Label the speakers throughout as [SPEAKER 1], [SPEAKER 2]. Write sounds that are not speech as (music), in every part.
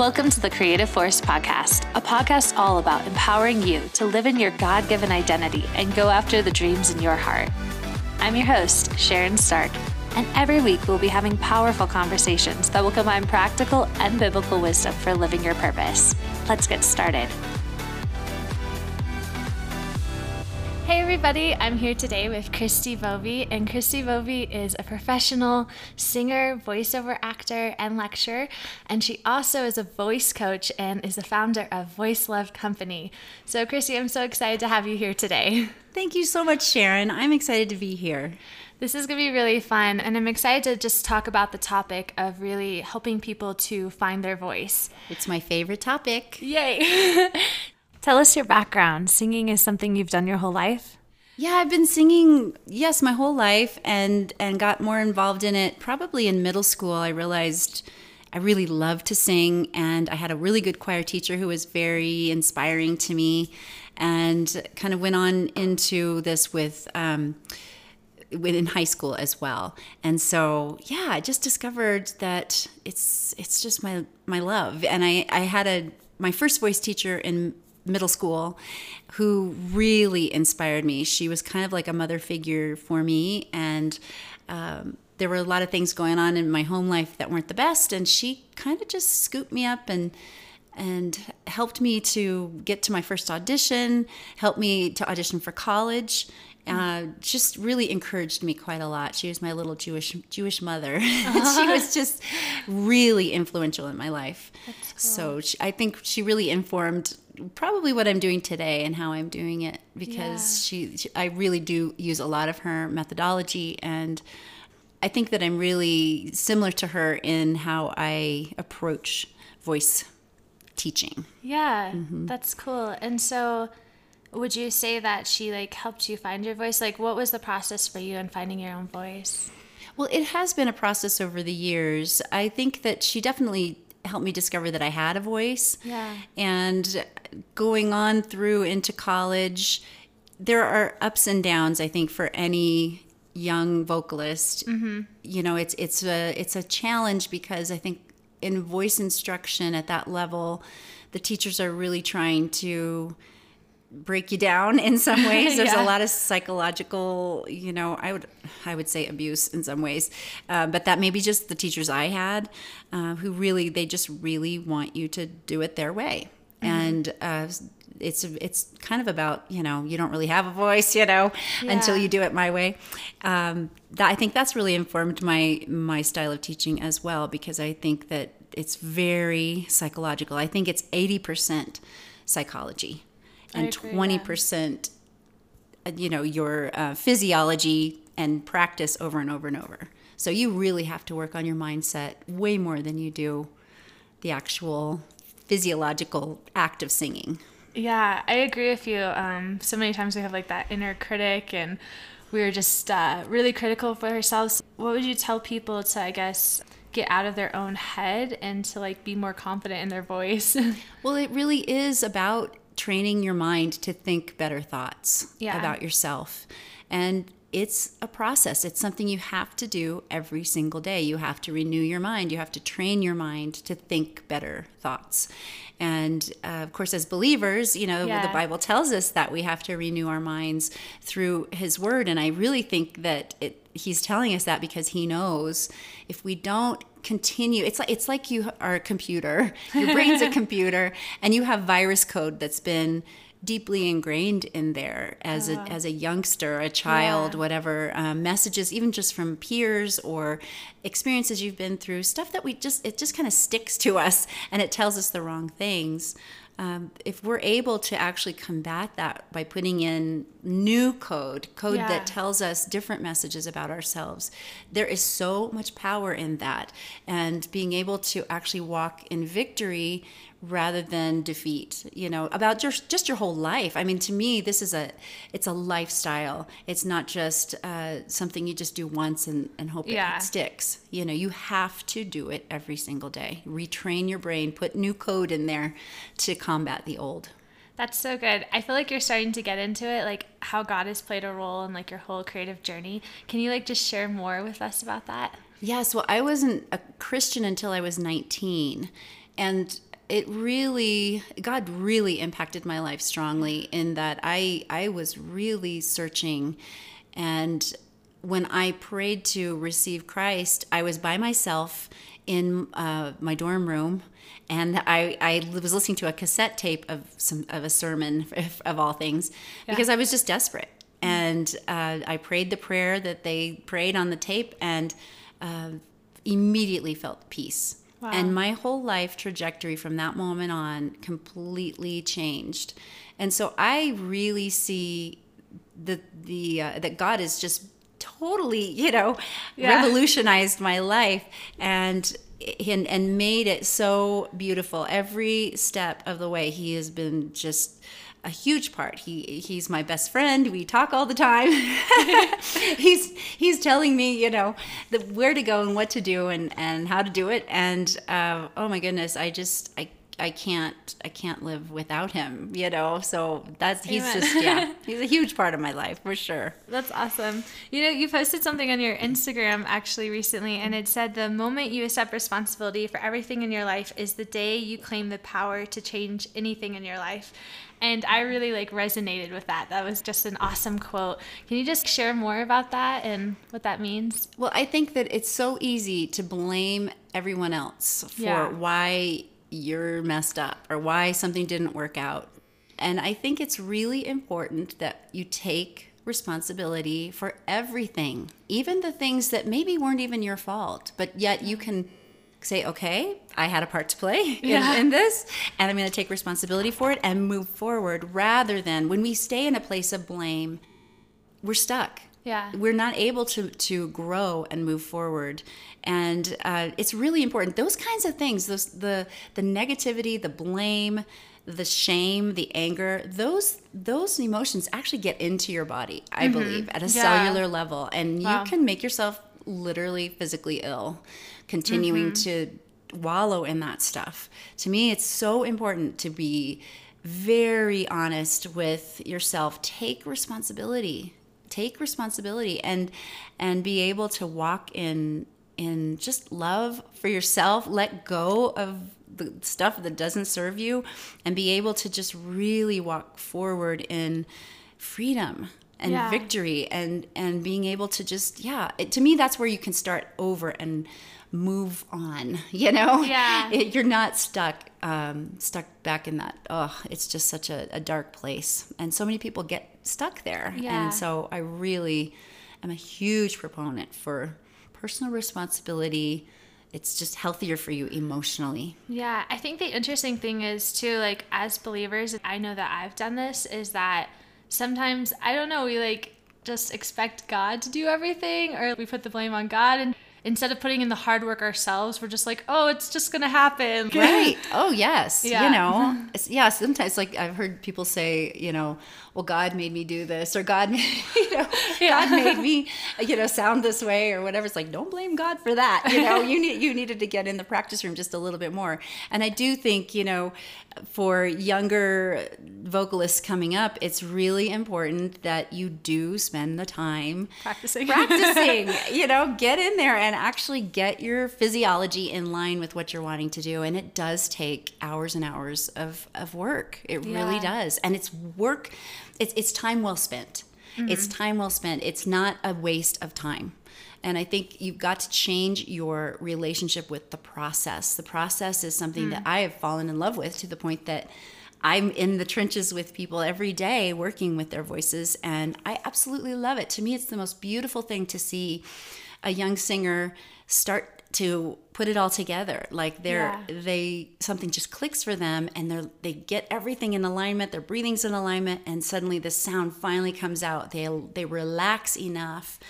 [SPEAKER 1] Welcome to the Creative Force Podcast, a podcast all about empowering you to live in your God given identity and go after the dreams in your heart. I'm your host, Sharon Stark, and every week we'll be having powerful conversations that will combine practical and biblical wisdom for living your purpose. Let's get started. Hey everybody, I'm here today with Christi Bovee, and Christi Bovee is a professional singer, voiceover actor, and lecturer, and she also is a voice coach and is the founder of Voice Love Company. So, Christi, I'm so excited to have you here today.
[SPEAKER 2] Thank you so much, Sharon. I'm excited to be here.
[SPEAKER 1] This is going to be really fun, and I'm excited to just talk about the topic of really helping people to find their voice.
[SPEAKER 2] It's my favorite topic.
[SPEAKER 1] Yay! (laughs) Tell us your background. Singing is something you've done your whole life?
[SPEAKER 2] Yeah, I've been singing yes my whole life and and got more involved in it probably in middle school. I realized I really loved to sing and I had a really good choir teacher who was very inspiring to me and kind of went on into this with um, in high school as well. And so, yeah, I just discovered that it's it's just my my love. And I I had a my first voice teacher in middle school who really inspired me. She was kind of like a mother figure for me. And um, there were a lot of things going on in my home life that weren't the best. And she kind of just scooped me up and and helped me to get to my first audition, helped me to audition for college. Uh, just really encouraged me quite a lot. She was my little Jewish Jewish mother. (laughs) (laughs) She was just really influential in my life. Cool. So she, I think she really informed probably what I'm doing today and how I'm doing it because yeah. she, she, I really do use a lot of her methodology and I think that I'm really similar to her in how I approach voice teaching.
[SPEAKER 1] Yeah, mm-hmm. that's cool. And so would you say that she like helped you find your voice? Like what was the process for you in finding your own voice?
[SPEAKER 2] Well, it has been a process over the years. I think that she definitely helped me discover that I had a voice.
[SPEAKER 1] Yeah.
[SPEAKER 2] And going on through into college, there are ups and downs, I think, for any young vocalist. Mm-hmm. You know, it's it's a it's a challenge because I think in voice instruction at that level, the teachers are really trying to break you down in some (laughs) ways there's yeah. a lot of psychological you know i would i would say abuse in some ways uh, but that may be just the teachers i had uh, who really they just really want you to do it their way mm-hmm. and uh, it's it's kind of about you know you don't really have a voice you know yeah. until you do it my way um, that, i think that's really informed my my style of teaching as well because i think that it's very psychological i think it's 80% psychology and twenty percent, uh, you know, your uh, physiology and practice over and over and over. So you really have to work on your mindset way more than you do the actual physiological act of singing.
[SPEAKER 1] Yeah, I agree with you. Um, so many times we have like that inner critic, and we're just uh, really critical for ourselves. What would you tell people to, I guess, get out of their own head and to like be more confident in their voice? (laughs)
[SPEAKER 2] well, it really is about training your mind to think better thoughts
[SPEAKER 1] yeah.
[SPEAKER 2] about yourself. And it's a process. It's something you have to do every single day. You have to renew your mind. You have to train your mind to think better thoughts. And uh, of course, as believers, you know, yeah. the Bible tells us that we have to renew our minds through His Word. And I really think that it, He's telling us that because He knows if we don't continue it's like it's like you are a computer your brain's a (laughs) computer and you have virus code that's been deeply ingrained in there as a as a youngster a child yeah. whatever um, messages even just from peers or experiences you've been through stuff that we just it just kind of sticks to us and it tells us the wrong things um, if we're able to actually combat that by putting in new code, code yeah. that tells us different messages about ourselves, there is so much power in that. And being able to actually walk in victory rather than defeat you know about just just your whole life i mean to me this is a it's a lifestyle it's not just uh, something you just do once and, and hope yeah. it sticks you know you have to do it every single day retrain your brain put new code in there to combat the old
[SPEAKER 1] that's so good. I feel like you're starting to get into it, like how God has played a role in like your whole creative journey. Can you like just share more with us about that?
[SPEAKER 2] Yes. Well, I wasn't a Christian until I was 19, and it really God really impacted my life strongly in that I I was really searching and when I prayed to receive Christ, I was by myself in uh, my dorm room and I, I was listening to a cassette tape of some of a sermon of all things because I was just desperate and uh, I prayed the prayer that they prayed on the tape and uh, immediately felt peace Wow. And my whole life trajectory from that moment on completely changed. And so I really see the the uh, that God is just totally, you know, yeah. revolutionized my life and and and made it so beautiful. Every step of the way he has been just a huge part. He he's my best friend. We talk all the time. (laughs) (laughs) he's he's telling me, you know, the, where to go and what to do and and how to do it. And uh, oh my goodness, I just I I can't I can't live without him, you know. So that's he's Amen. just yeah, (laughs) he's a huge part of my life for sure.
[SPEAKER 1] That's awesome. You know, you posted something on your Instagram actually recently and it said the moment you accept responsibility for everything in your life is the day you claim the power to change anything in your life. And I really like resonated with that. That was just an awesome quote. Can you just share more about that and what that means?
[SPEAKER 2] Well, I think that it's so easy to blame everyone else for yeah. why you're messed up or why something didn't work out. And I think it's really important that you take responsibility for everything, even the things that maybe weren't even your fault, but yet you can say, okay, I had a part to play (laughs) in, yeah. in this, and I'm going to take responsibility for it and move forward rather than when we stay in a place of blame, we're stuck.
[SPEAKER 1] Yeah.
[SPEAKER 2] We're not able to, to grow and move forward. And uh, it's really important. Those kinds of things, those, the, the negativity, the blame, the shame, the anger, those those emotions actually get into your body, I mm-hmm. believe, at a yeah. cellular level. And wow. you can make yourself literally physically ill continuing mm-hmm. to wallow in that stuff. To me, it's so important to be very honest with yourself. Take responsibility take responsibility and and be able to walk in in just love for yourself let go of the stuff that doesn't serve you and be able to just really walk forward in freedom and yeah. victory and and being able to just yeah it, to me that's where you can start over and move on (laughs) you know?
[SPEAKER 1] Yeah.
[SPEAKER 2] It, you're not stuck um, stuck back in that oh it's just such a, a, dark place. And so many people get stuck there. Yeah. and so i really am a huge proponent for personal responsibility. It's just healthier for you emotionally.
[SPEAKER 1] Yeah, I think the interesting thing is too like as believers, I know that I've done this is that sometimes I don't know, we like just expect God to do everything or we put the blame on God and instead of putting in the hard work ourselves, we're just like, oh, it's just gonna happen.
[SPEAKER 2] Right. (laughs) Oh yes. Yeah. You know. Mm-hmm. yeah. Sometimes, like I've heard people say, you know, well, God made me do this, or God, (laughs) you know, (laughs) yeah. God made me, you know, sound this way, or whatever. It's like, don't blame God for that. You know, you need you needed to get in the practice room just a little bit more. And I do think, you know, for younger vocalists coming up, it's really important that you do spend the time
[SPEAKER 1] practicing.
[SPEAKER 2] Practicing, you know, get in there and actually get your physiology in line with what you're wanting to do. And it does take hours and hours of, of work. It yeah. really does. And it's work, it's, it's time well spent. Mm-hmm. It's time well spent. It's not a waste of time. And I think you've got to change your relationship with the process. The process is something mm. that I have fallen in love with to the point that I'm in the trenches with people every day working with their voices, and I absolutely love it. To me, it's the most beautiful thing to see a young singer start to put it all together like they're yeah. they something just clicks for them and they're they get everything in alignment their breathing's in alignment and suddenly the sound finally comes out they they relax enough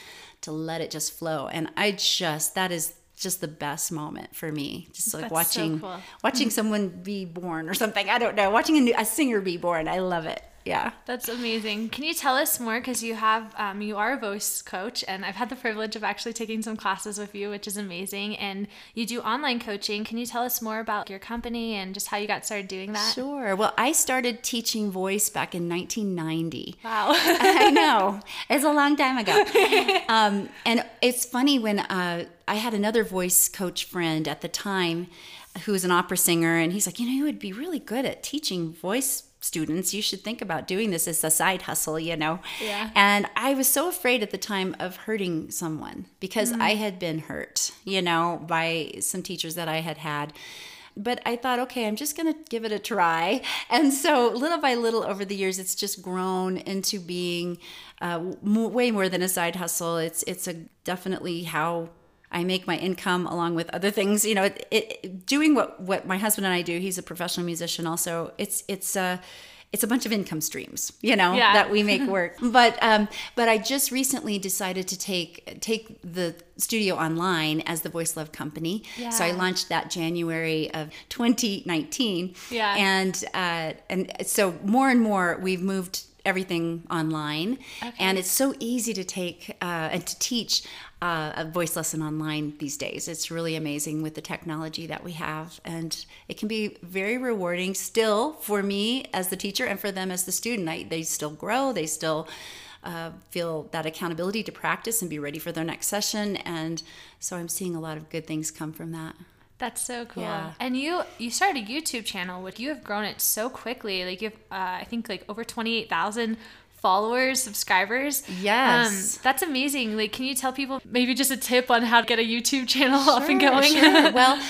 [SPEAKER 2] to let it just flow. And I just, that is just the best moment for me. Just like That's watching, so cool. watching (laughs) someone be born or something. I don't know. Watching a, new, a singer be born. I love it. Yeah.
[SPEAKER 1] That's amazing. Can you tell us more? Because you have, um, you are a voice coach, and I've had the privilege of actually taking some classes with you, which is amazing. And you do online coaching. Can you tell us more about your company and just how you got started doing that?
[SPEAKER 2] Sure. Well, I started teaching voice back in 1990.
[SPEAKER 1] Wow. (laughs)
[SPEAKER 2] I know. It's a long time ago. (laughs) Um, and it's funny when uh, I had another voice coach friend at the time who was an opera singer, and he's like, you know, you would be really good at teaching voice students you should think about doing this as a side hustle you know?
[SPEAKER 1] Yeah.
[SPEAKER 2] and i was so afraid at the time of hurting someone because i had been hurt you know by some teachers that i had had. But i thought okay i'm just going to give it a try. (laughs) And so little by little over the years it's just grown into being uh, m- way more than a side hustle. It's it's a definitely how I make my income along with other things. You know, it, it, doing what what my husband and I do. He's a professional musician. Also, it's it's a it's a bunch of income streams. You know
[SPEAKER 1] Yeah.
[SPEAKER 2] that we make (laughs) work. but um, but I just recently decided to take take the studio online as the Voice Love Company. So I launched that January of 2019.
[SPEAKER 1] Yeah.
[SPEAKER 2] And uh, and so more and more we've moved everything online. And it's so easy to take uh, and to teach uh, a voice lesson online these days. It's really amazing with the technology that we have. And it can be very rewarding still for me as the teacher and for them as the student. I, they still grow. They still uh, feel that accountability to practice and be ready for their next session. And so i'm seeing a lot of good things come from that
[SPEAKER 1] That's so cool.
[SPEAKER 2] Yeah.
[SPEAKER 1] And you you started a YouTube channel, which you have grown it so quickly. Like you have, uh, I think, like over twenty eight thousand followers, subscribers.
[SPEAKER 2] Yes.
[SPEAKER 1] Um, that's amazing. Like, can you tell people maybe just a tip on how to get a YouTube channel (laughs) up and going?
[SPEAKER 2] sure. (laughs) well,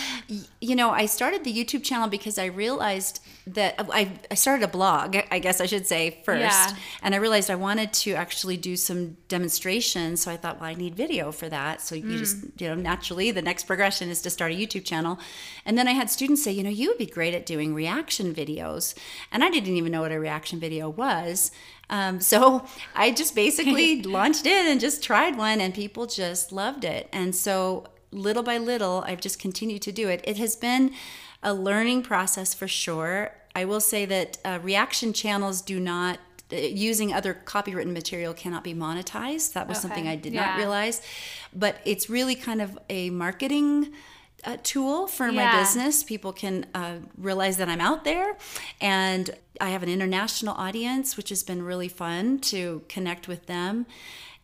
[SPEAKER 2] you know, I started the YouTube channel because I realized that I, I started a blog, I guess I should say first,
[SPEAKER 1] Yeah.
[SPEAKER 2] and I realized I wanted to actually do some demonstrations. So I thought, well, I need video for that. So you just,
[SPEAKER 1] Mm.
[SPEAKER 2] you know, naturally the next progression is to start a YouTube channel. And then I had students say, you know, you would be great at doing reaction videos, and I didn't even know what a reaction video was. Um, so I just basically (laughs) launched it and just tried one, and people just loved it. And so little by little, I've just continued to do it. It has been a learning process for sure. I will say that uh, reaction channels do not. uh, Using other copywritten material cannot be monetized. That was something I did
[SPEAKER 1] Yeah.
[SPEAKER 2] not realize. But it's really kind of a marketing uh, tool for my business. People can uh, realize that I'm out there, and I have an international audience, which has been really fun to connect with them.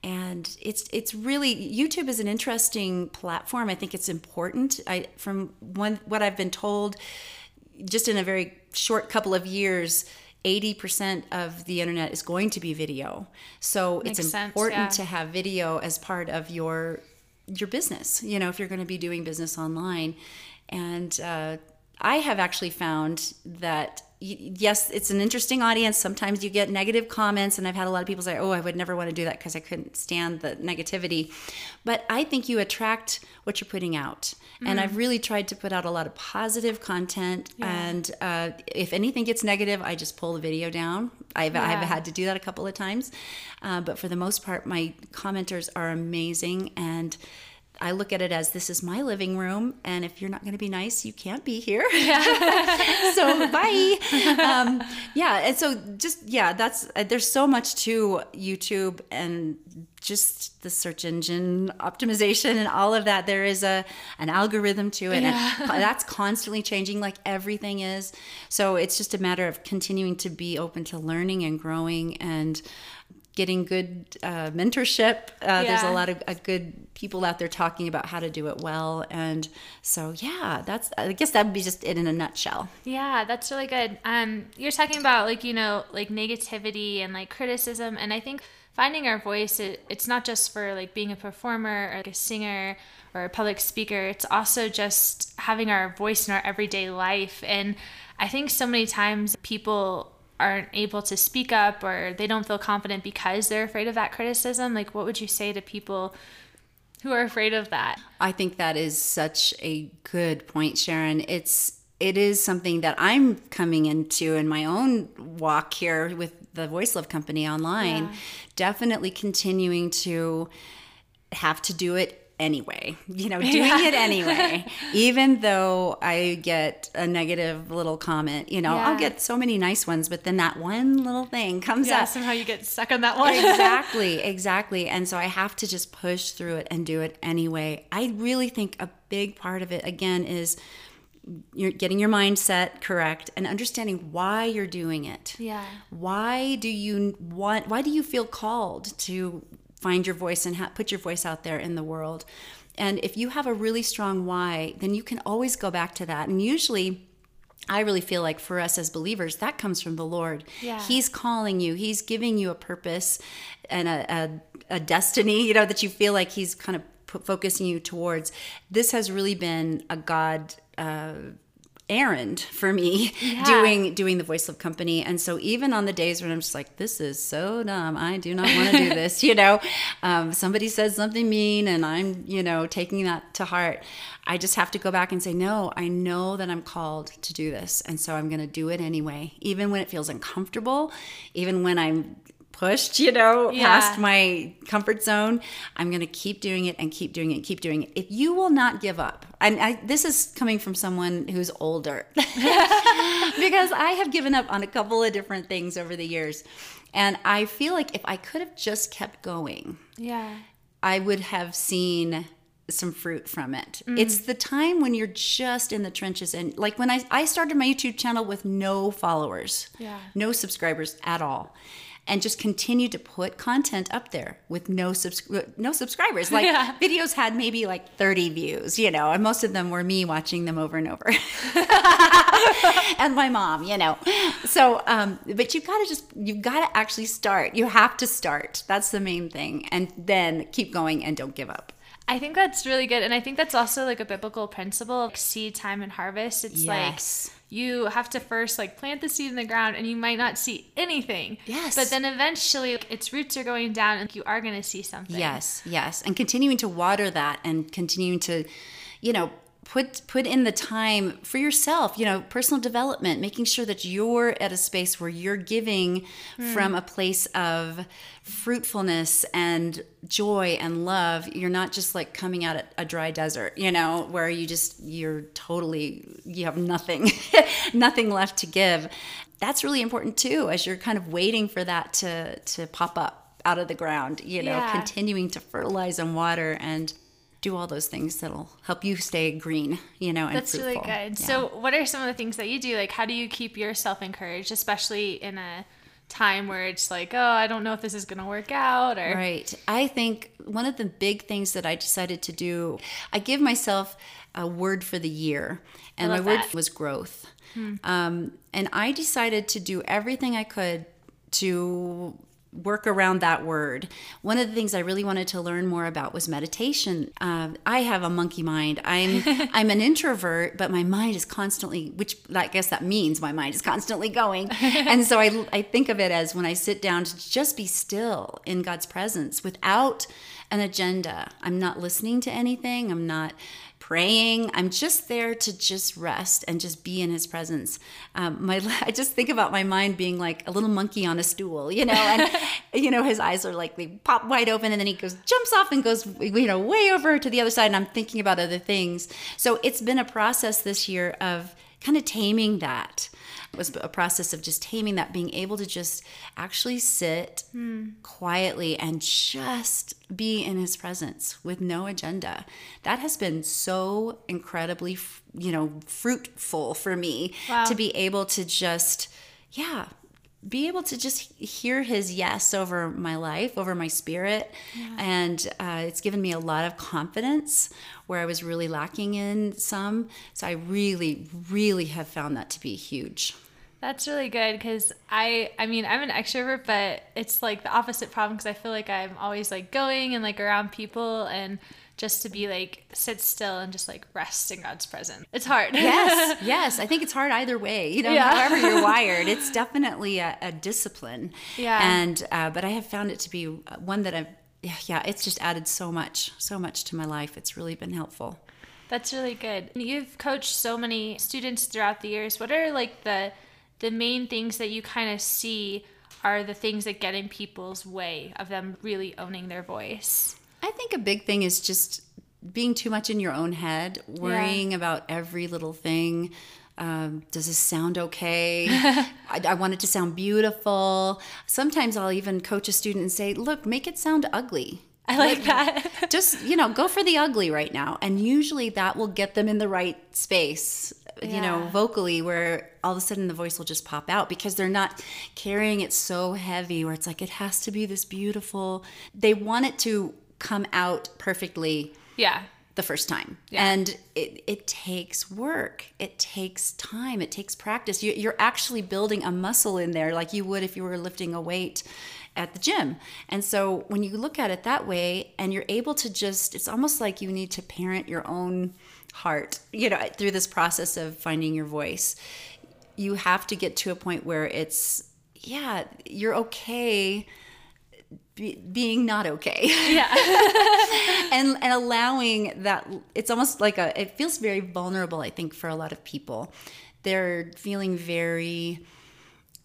[SPEAKER 2] And it's it's really YouTube is an interesting platform. I think it's important. I from one what I've been told, just in a very short couple of years. 80% of the internet is going to be video. So
[SPEAKER 1] Makes
[SPEAKER 2] it's
[SPEAKER 1] sense,
[SPEAKER 2] important
[SPEAKER 1] yeah.
[SPEAKER 2] to have video as part of your your business you know if you're going to be doing business online. And uh, i have actually found that yes it's an interesting audience. Sometimes you get negative comments and i've had a lot of people say oh i would never want to do that because i couldn't stand the negativity. But i think you attract what you're putting out. And i've really tried to put out a lot of positive content and uh, if anything gets negative i just pull the video down. I've, I've had to do that a couple of times. Uh, but for the most part my commenters are amazing and I look at it as this is my living room, and if you're not going to be nice, you can't be here. (laughs) so bye. Um, yeah, and so just yeah, that's uh, there's so much to YouTube and just the search engine optimization and all of that. There is a an algorithm to it, and that's constantly changing, like everything is. So it's just a matter of continuing to be open to learning and growing and getting good uh, mentorship. Uh, There's a lot of uh, good people out there talking about how to do it well, and so yeah, that's I guess that would be just it in a nutshell.
[SPEAKER 1] Yeah, that's really good. Um, you're talking about like you know like negativity and like criticism, and I think finding our voice, it, it's not just for like being a performer or like a singer or a public speaker. It's also just having our voice in our everyday life, and I think so many times people aren't able to speak up or they don't feel confident because they're afraid of that criticism. Like, what would you say to people? Who are afraid of that?
[SPEAKER 2] I think that is such a good point, Sharon. It's it is something that I'm coming into in my own walk here with the Voice Love Company online.
[SPEAKER 1] Yeah.
[SPEAKER 2] Definitely continuing to have to do it anyway, you know, (laughs) doing yeah. it anyway, even though I get a negative little comment, you know, yeah. I'll get so many nice ones, but then that one little thing comes up.
[SPEAKER 1] yeah,
[SPEAKER 2] up.
[SPEAKER 1] Somehow you get stuck on that one. (laughs)
[SPEAKER 2] exactly, exactly. And so I have to just push through it and do it anyway. I really think a big part of it, again, is you're getting your mindset correct and understanding why you're doing it.
[SPEAKER 1] Yeah.
[SPEAKER 2] Why do you want why do you feel called to find your voice and ha- put your voice out there in the world. And if you have a really strong why, then you can always go back to that. And usually, I really feel like for us as believers, that comes from the Lord.
[SPEAKER 1] Yeah.
[SPEAKER 2] He's calling you, He's giving you a purpose and a, a, a destiny, you know, that you feel like He's kind of focusing you towards. This has really been a God. Uh, errand for me yeah. doing doing the Voice Love Company. And so even on the days when i'm just like this is so dumb. I do not want to do (laughs) this you know? Um, somebody says something mean and i'm you know taking that to heart. I just have to go back and say no i know that i'm called to do this. And so i'm going to do it anyway. Even when it feels uncomfortable even when i'm pushed, you know, yeah. past my comfort zone, I'm going to keep doing it and keep doing it, and keep doing it. If you will not give up, and I, this is coming from someone who's older, (laughs) (laughs) because I have given up on a couple of different things over the years. And I feel like if I could have just kept going,
[SPEAKER 1] yeah,
[SPEAKER 2] I would have seen some fruit from it. Mm. It's the time when you're just in the trenches and like when I I started my YouTube channel with no followers.
[SPEAKER 1] Yeah.
[SPEAKER 2] No subscribers at all and just continue to put content up there with no subs- no subscribers. Like yeah. (laughs) videos had maybe like 30 views, you know, and most of them were me watching them over and over. (laughs) and my mom, you know. So, um, but you've got to just you've got to actually start. You have to start. That's the main thing, and then keep going and don't give up.
[SPEAKER 1] I think that's really good. And I think that's also like a biblical principle like seed time and harvest. It's yes. like you have to first like plant the seed in the ground and you might not see anything.
[SPEAKER 2] Yes.
[SPEAKER 1] But then eventually like, its roots are going down and you are going to see something.
[SPEAKER 2] Yes, yes. And continuing to water that and continuing to, you know, put put in the time for yourself you know personal development making sure that you're at a space where you're giving mm. from a place of fruitfulness and joy and love you're not just like coming out at a dry desert you know where you just you're totally you have nothing (laughs) nothing left to give that's really important too as you're kind of waiting for that to to pop up out of the ground you know yeah. continuing to fertilize and water and do all those things that'll help you stay green, you know, and
[SPEAKER 1] That's
[SPEAKER 2] fruitful.
[SPEAKER 1] really good. Yeah. So, what are some of the things that you do? Like, how do you keep yourself encouraged, especially in a time where it's like, oh, I don't know if this is going to work out or
[SPEAKER 2] Right. I think one of the big things that I decided to do, I give myself a word for the year, and my word was growth. Hmm. Um, and I decided to do everything I could to work around that word. One of the things I really wanted to learn more about was meditation. Uh, I have a monkey mind. I'm (laughs) I'm an introvert, but my mind is constantly, which I guess that means my mind is constantly going. (laughs) And so I I think of it as when I sit down to just be still in God's presence without an agenda. I'm not listening to anything. I'm not praying. I'm just there to just rest and just be in His presence. Um, my (laughs) I just think about my mind being like a little monkey on a stool, you know, and (laughs) you know his eyes are like they pop wide open, and then he goes jumps off and goes you know way over to the other side, and I'm thinking about other things. So it's been a process this year of kind of taming that it was a process of just taming that, being able to just actually sit mm. quietly and just be in his presence with no agenda. That has been so incredibly, you know, fruitful for me wow. to be able to just, yeah, be able to just hear his yes over my life, over my spirit. Yeah. And uh, it's given me a lot of confidence where I was really lacking in some. So I really, really have found that to be huge.
[SPEAKER 1] That's really good because I, I mean, I'm an extrovert, but it's like the opposite problem because I feel like I'm always like going and like around people and just to be like sit still and just like rest in God's presence. It's hard.
[SPEAKER 2] yes, (laughs) yes. I think it's hard either way. You know, yeah. however you're (laughs) wired, it's definitely a, a discipline.
[SPEAKER 1] Yeah.
[SPEAKER 2] And uh, but I have found it to be one that I've yeah, yeah. It's just added so much, so much to my life. It's really been helpful.
[SPEAKER 1] That's really good. You've coached so many students throughout the years. What are like the the main things that you kind of see are the things that get in people's way of them really owning their voice?
[SPEAKER 2] I think a big thing is just being too much in your own head, worrying about every little thing. Um, does this sound okay? (laughs) I, I want it to sound beautiful. Sometimes I'll even coach a student and say, look, make it sound ugly.
[SPEAKER 1] I like that. (laughs)
[SPEAKER 2] just you know go for the ugly right now and usually that will get them in the right space you know vocally where all of a sudden the voice will just pop out because they're not carrying it so heavy where it's like it has to be this beautiful they want it to come out perfectly
[SPEAKER 1] yeah.
[SPEAKER 2] the first time.
[SPEAKER 1] Yeah.
[SPEAKER 2] and it, it takes work. It takes time. It takes practice. You, you're actually building a muscle in there like you would if you were lifting a weight at the gym. And so when you look at it that way and you're able to just it's almost like you need to parent your own heart you know through this process of finding your voice. You have to get to a point where it's yeah you're okay be, being not okay
[SPEAKER 1] Yeah. (laughs)
[SPEAKER 2] and and allowing that it's almost like a it feels very vulnerable i think for a lot of people they're feeling very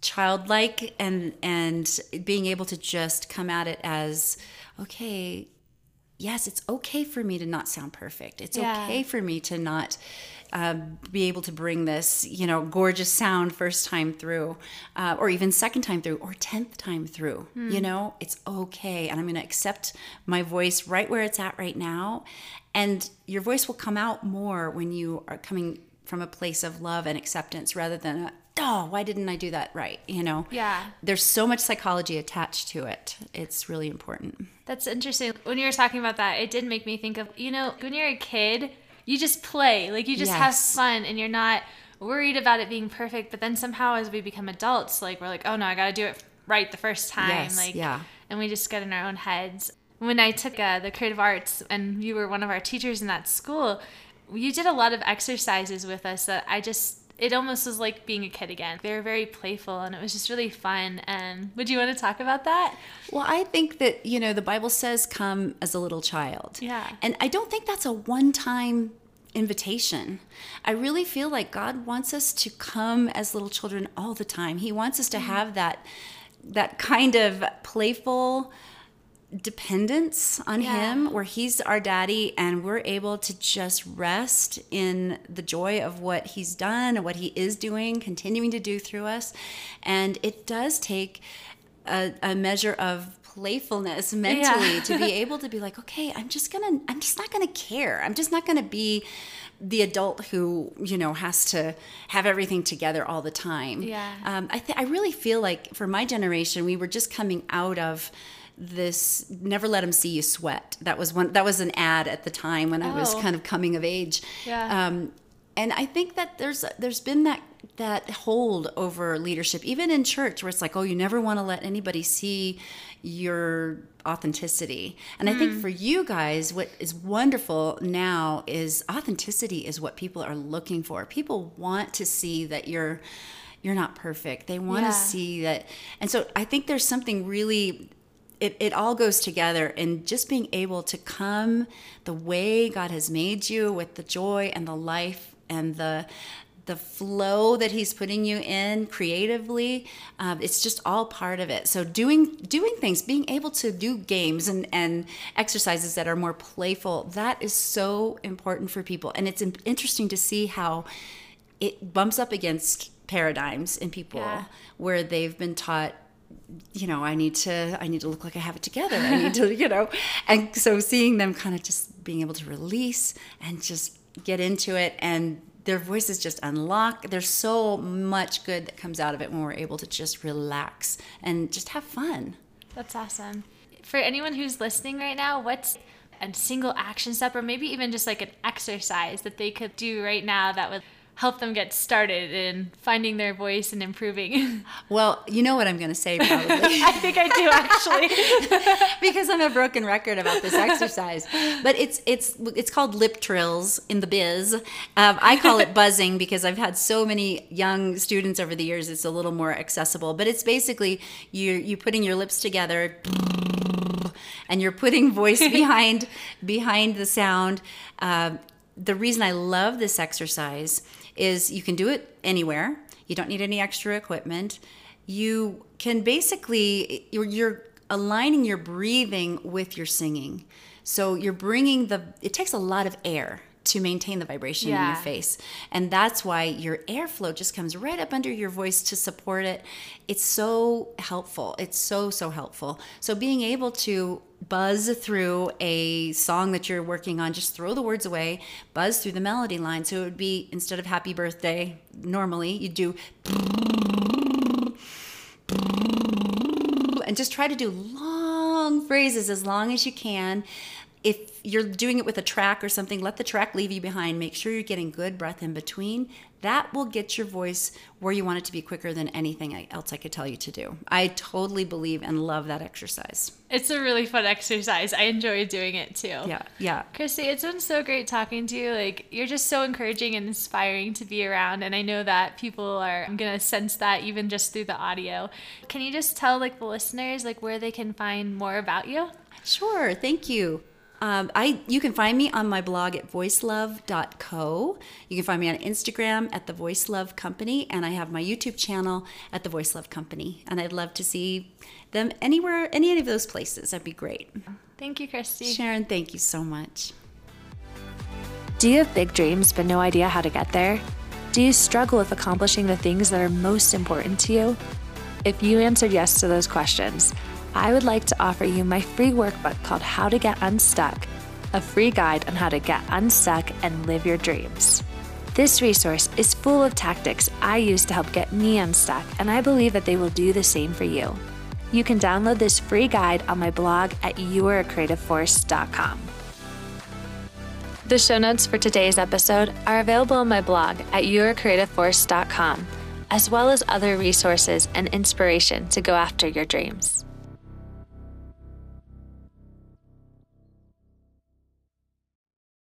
[SPEAKER 2] childlike and and being able to just come at it as okay yes it's okay for me to not sound perfect. It's
[SPEAKER 1] Yeah.
[SPEAKER 2] okay for me to not um, be able to bring this you know gorgeous sound first time through uh, or even second time through or 10th time through you know? It's okay and i'm going to accept my voice right where it's at right now and your voice will come out more when you are coming from a place of love and acceptance rather than a, oh why didn't i do that right you know
[SPEAKER 1] Yeah.
[SPEAKER 2] there's so much psychology attached to it it's really important
[SPEAKER 1] That's interesting. When you were talking about that, it did make me think of, you know, when you're a kid, you just play. Like you just have fun and you're not worried about it being perfect. But then somehow as we become adults, like we're like, oh no, I got to do it right the first time.
[SPEAKER 2] Yes,
[SPEAKER 1] like,
[SPEAKER 2] yeah.
[SPEAKER 1] And we just get in our own heads. When I took uh, the creative arts and you were one of our teachers in that school, you did a lot of exercises with us that I just, it almost was like being a kid again. They were very playful and it was just really fun. And would you want to talk about that?
[SPEAKER 2] Well, I think that, you know, the Bible says come as a little child.
[SPEAKER 1] Yeah.
[SPEAKER 2] And I don't think that's a one time invitation. I really feel like God wants us to come as little children all the time. He wants us to mm. have that that kind of playful dependence on
[SPEAKER 1] Yeah.
[SPEAKER 2] him where he's our daddy and we're able to just rest in the joy of what he's done and what he is doing continuing to do through us and it does take a, a measure of playfulness mentally
[SPEAKER 1] Yeah. (laughs)
[SPEAKER 2] to be able to be like okay i'm just gonna i'm just not gonna care i'm just not gonna be the adult who you know has to have everything together all the time
[SPEAKER 1] Yeah.
[SPEAKER 2] um, I, th- I really feel like for my generation we were just coming out of this never let them see you sweat that was one that was an ad at the time when i was
[SPEAKER 1] Oh.
[SPEAKER 2] kind of coming of age
[SPEAKER 1] Yeah.
[SPEAKER 2] um, and i think that there's there's been that that hold over leadership even in church where it's like oh you never want to let anybody see your authenticity and i think for you guys what is wonderful now is authenticity is what people are looking for people want to see that you're you're not perfect they want
[SPEAKER 1] Yeah.
[SPEAKER 2] to see that and so i think there's something really it, it all goes together and just being able to come the way god has made you with the joy and the life and the the flow that he's putting you in creatively um, it's just all part of it so doing doing things being able to do games and and exercises that are more playful that is so important for people and it's interesting to see how it bumps up against paradigms in people
[SPEAKER 1] Yeah.
[SPEAKER 2] where they've been taught you know i need to i need to look like i have it together. I need to (laughs) you know. And so seeing them kind of just being able to release and just get into it and their voices just unlock there's so much good that comes out of it when we're able to just relax and just have fun.
[SPEAKER 1] That's awesome. For anyone who's listening right now, what's a single action step or maybe even just like an exercise that they could do right now that would help them get started in finding their voice and improving? (laughs)
[SPEAKER 2] well you know what i'm going to say probably (laughs)
[SPEAKER 1] I think I do actually. (laughs)
[SPEAKER 2] because I'm a broken record about this exercise. But it's it's it's called lip trills in the biz. Um, I call it buzzing because I've had so many young students over the years. It's a little more accessible. But it's basically you you putting your lips together and you're putting voice behind behind the sound. Um, the reason I love this exercise is you can do it anywhere. You don't need any extra equipment. You can basically you're, you're aligning your breathing with your singing. So you're bringing the, it takes a lot of air to maintain the vibration in your face. And that's why your airflow just comes right up under your voice to support it. It's so helpful. It's so, so helpful. So being able to buzz through a song that you're working on, just throw the words away, buzz through the melody line. So it would be instead of happy birthday, normally you do and just try to do long phrases as long as you can. If you're doing it with a track or something, let the track leave you behind. Make sure you're getting good breath in between. That will get your voice where you want it to be quicker than anything else I could tell you to do. I totally believe and love that exercise.
[SPEAKER 3] It's a really fun exercise. I enjoy doing it too.
[SPEAKER 2] Yeah, yeah.
[SPEAKER 3] Christi, it's been so great talking to you. Like, you're just so encouraging and inspiring to be around. And I know that people are going to sense that even just through the audio. Can you just tell, like, the listeners, like, where they can find more about you?
[SPEAKER 2] Sure, thank you. Um, I you can find me on my blog at voicelove.co. You can find me on Instagram at the Voice Love Company, and I have my YouTube channel at the Voice Love Company. And I'd love to see them anywhere, any of those places. That'd be great.
[SPEAKER 3] Thank you, Christi.
[SPEAKER 2] Sharon, thank you so much.
[SPEAKER 1] Do you have big dreams but no idea how to get there? Do you struggle with accomplishing the things that are most important to you? If you answered yes to those questions, I would like to offer you my free workbook called How to Get Unstuck, a free guide on how to get unstuck and live your dreams. This resource is full of tactics I use to help get me unstuck, and I believe that they will do the same for you. You can download this free guide on my blog at youareacreativeforce.com. The show notes for today's episode are available on my blog at yourcreativeforce.com, as well as other resources and inspiration to go after your dreams.